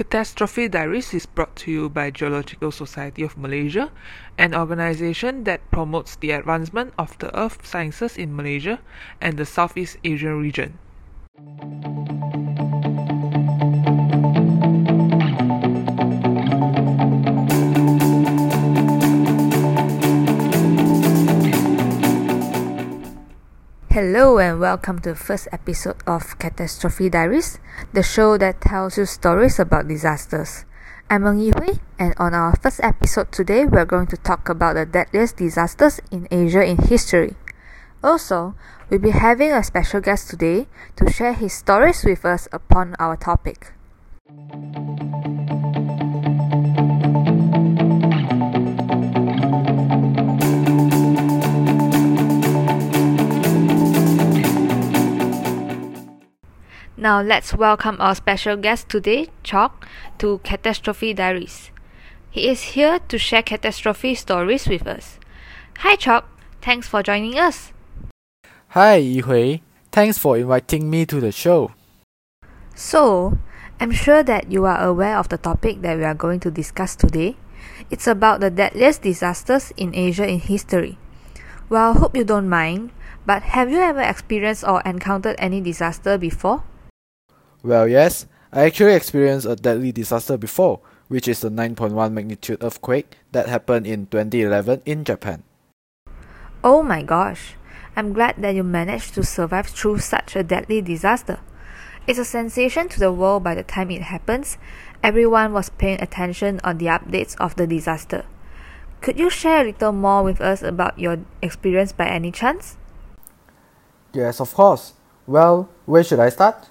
Catastrophe Diaries is brought to you by Geological Society of Malaysia, an organization that promotes the advancement of the earth sciences in Malaysia and the Southeast Asian region. Hello and welcome to the first episode of Catastrophe Diaries, the show that tells you stories about disasters. I'm Meng Yihui, and on our first episode today, we're going to talk about the deadliest disasters in Asia in history. Also, we'll be having a special guest today to share his stories with us upon our topic. Now let's welcome our special guest today, Chalk, to Catastrophe Diaries. He is here to share catastrophe stories with us. Hi Chalk, thanks for joining us. Hi Yihui, thanks for inviting me to the show. So, I'm sure that you are aware of the topic that we are going to discuss today. It's about the deadliest disasters in Asia in history. Well, hope you don't mind, but have you ever experienced or encountered any disaster before? Well, yes, I actually experienced a deadly disaster before, which is the 9.1 magnitude earthquake that happened in 2011 in Japan. Oh my gosh, I'm glad that you managed to survive through such a deadly disaster. It's a sensation to the world by the time it happens. Everyone was paying attention on the updates of the disaster. Could you share a little more with us about your experience by any chance? Yes, of course. Well, where should I start?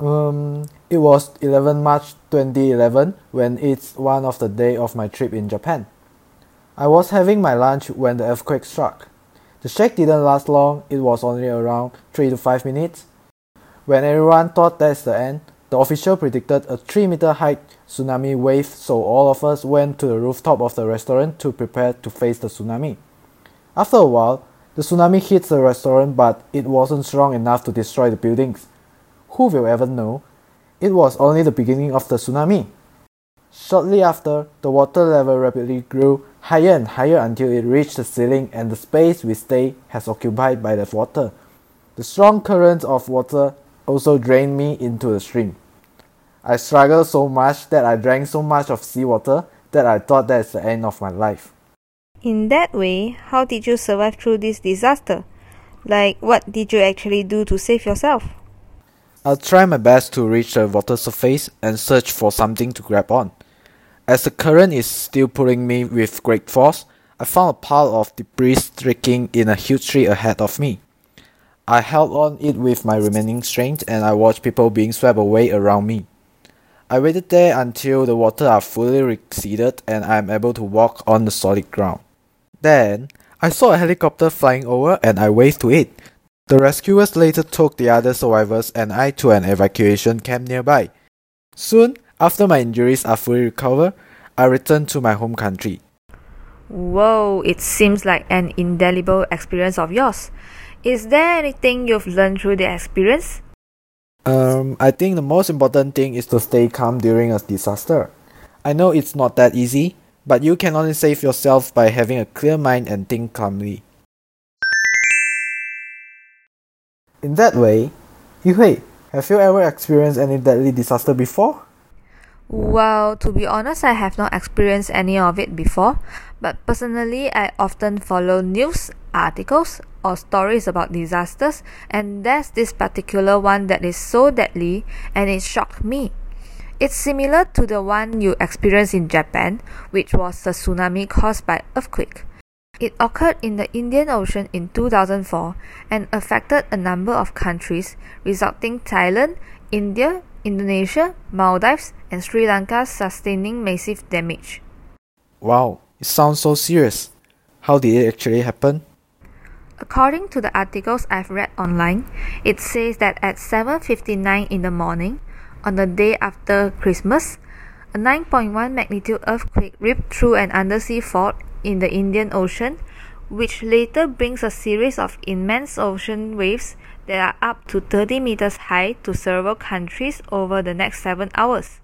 Um, it was 11 March 2011 when it's one of the day of my trip in Japan. I was having my lunch when the earthquake struck. The shake didn't last long, it was only around 3 to 5 minutes. When everyone thought that's the end, the official predicted a 3 meter high tsunami wave, so all of us went to the rooftop of the restaurant to prepare to face the tsunami. After a while, the tsunami hit the restaurant, but it wasn't strong enough to destroy the buildings. Who will ever know? It was only the beginning of the tsunami. Shortly after, the water level rapidly grew higher and higher until it reached the ceiling and the space we stay has occupied by the water. The strong current of water also drained me into the stream. I struggled so much that I drank so much of seawater that I thought that's the end of my life. In that way, how did you survive through this disaster? Like, what did you actually do to save yourself? I'll try my best to reach the water surface and search for something to grab on. As the current is still pulling me with great force, I found a pile of debris sticking in a huge tree ahead of me. I held on it with my remaining strength and I watched people being swept away around me. I waited there until the water are fully receded and I am able to walk on the solid ground. Then, I saw a helicopter flying over and I waved to it. The rescuers later took the other survivors and I to an evacuation camp nearby. Soon, after my injuries are fully recovered, I returned to my home country. Whoa, it seems like an indelible experience of yours. Is there anything you've learned through the experience? Um, I think the most important thing is to stay calm during a disaster. I know it's not that easy, but you can only save yourself by having a clear mind and think calmly. In that way, Yihui, have you ever experienced any deadly disaster before? Well, to be honest, I have not experienced any of it before, but personally, I often follow news articles or stories about disasters, and there's this particular one that is so deadly and it shocked me. It's similar to the one you experienced in Japan, which was the tsunami caused by earthquake. It occurred in the Indian Ocean in 2004 and affected a number of countries, resulting Thailand, India, Indonesia, Maldives, and Sri Lanka sustaining massive damage. Wow, it sounds so serious. How did it actually happen? According to the articles I've read online, it says that at 7:59 in the morning, on the day after Christmas, a 9.1 magnitude earthquake ripped through an undersea fault in the Indian Ocean, which later brings a series of immense ocean waves that are up to 30 meters high to several countries over the next 7 hours.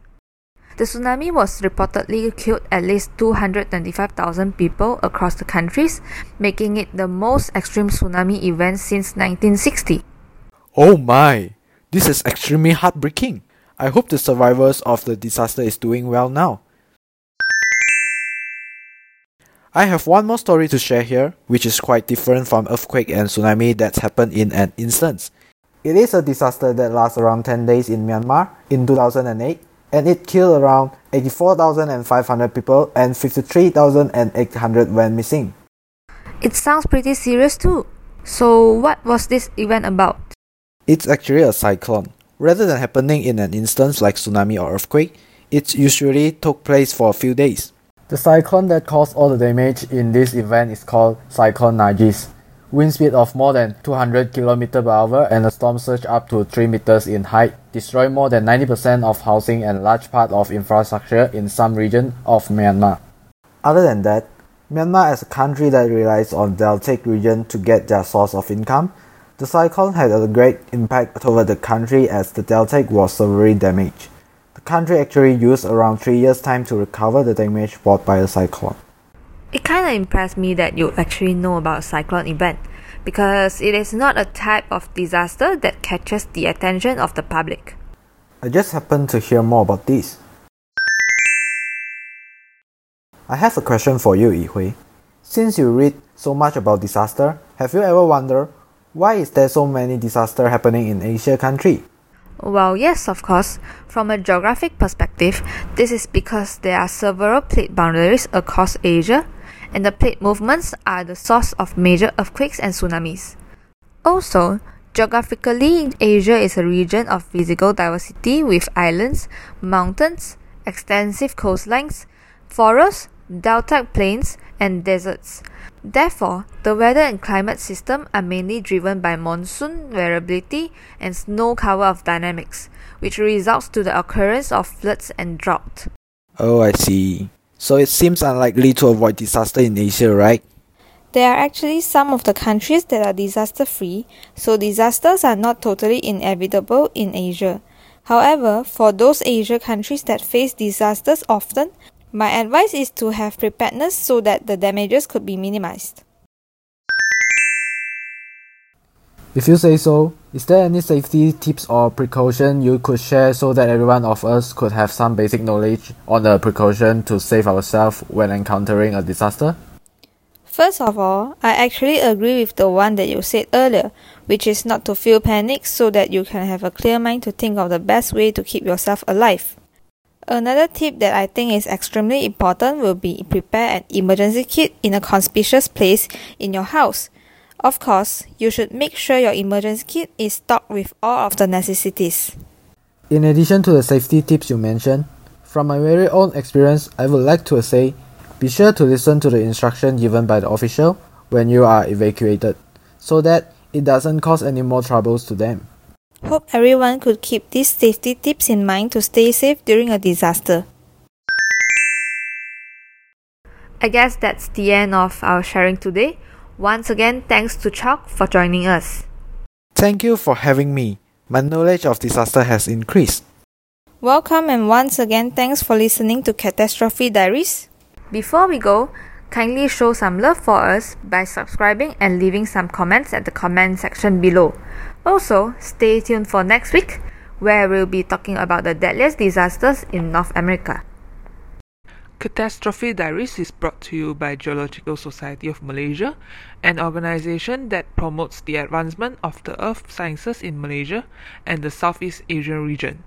The tsunami was reportedly killed at least 225,000 people across the countries, making it the most extreme tsunami event since 1960. Oh my! This is extremely heartbreaking. I hope the survivors of the disaster is doing well now. I have one more story to share here, which is quite different from earthquake and tsunami that happened in an instance. It is a disaster that lasts around 10 days in Myanmar in 2008 and it killed around 84,500 people and 53,800 went missing. It sounds pretty serious too. So, what was this event about? It's actually a cyclone. Rather than happening in an instance like tsunami or earthquake, it usually took place for a few days. The cyclone that caused all the damage in this event is called Cyclone Nargis. Wind speed of more than 200 km per hour and a storm surge up to 3 meters in height destroyed more than 90% of housing and large part of infrastructure in some region of Myanmar. Other than that, Myanmar as a country that relies on deltaic region to get their source of income, the cyclone had a great impact over the country as the deltaic was severely damaged country actually used around three years' time to recover the damage brought by the cyclone. It kind of impressed me that you actually know about a cyclone event because it is not a type of disaster that catches the attention of the public. I just happened to hear more about this. I have a question for you, Yihui. Since you read so much about disaster, have you ever wondered why is there so many disaster happening in Asia country? Well, yes, of course. From a geographic perspective, this is because there are several plate boundaries across Asia, and the plate movements are the source of major earthquakes and tsunamis. Also, geographically, Asia is a region of physical diversity with islands, mountains, extensive coastlines, forests, delta plains, and deserts. Therefore, the weather and climate system are mainly driven by monsoon variability and snow cover of dynamics, which results to the occurrence of floods and drought. Oh, I see. So it seems unlikely to avoid disaster in Asia, right? There are actually some of the countries that are disaster free, so disasters are not totally inevitable in Asia. However, for those Asia countries that face disasters often, my advice is to have preparedness so that the damages could be minimized. If you say so, is there any safety tips or precaution you could share so that everyone of us could have some basic knowledge on the precaution to save ourselves when encountering a disaster? First of all, I actually agree with the one that you said earlier, which is not to feel panic so that you can have a clear mind to think of the best way to keep yourself alive. Another tip that I think is extremely important will be prepare an emergency kit in a conspicuous place in your house. Of course, you should make sure your emergency kit is stocked with all of the necessities. In addition to the safety tips you mentioned, from my very own experience, I would like to say be sure to listen to the instruction given by the official when you are evacuated so that it doesn't cause any more troubles to them. Hope everyone could keep these safety tips in mind to stay safe during a disaster. I guess that's the end of our sharing today. Once again, thanks to Chalk for joining us. Thank you for having me. My knowledge of disaster has increased. Welcome and once again, thanks for listening to Catastrophe Diaries. Before we go, kindly show some love for us by subscribing and leaving some comments at the comment section below. Also, stay tuned for next week where we'll be talking about the deadliest disasters in North America. Catastrophe Diaries is brought to you by Geological Society of Malaysia, an organization that promotes the advancement of the earth sciences in Malaysia and the Southeast Asian region.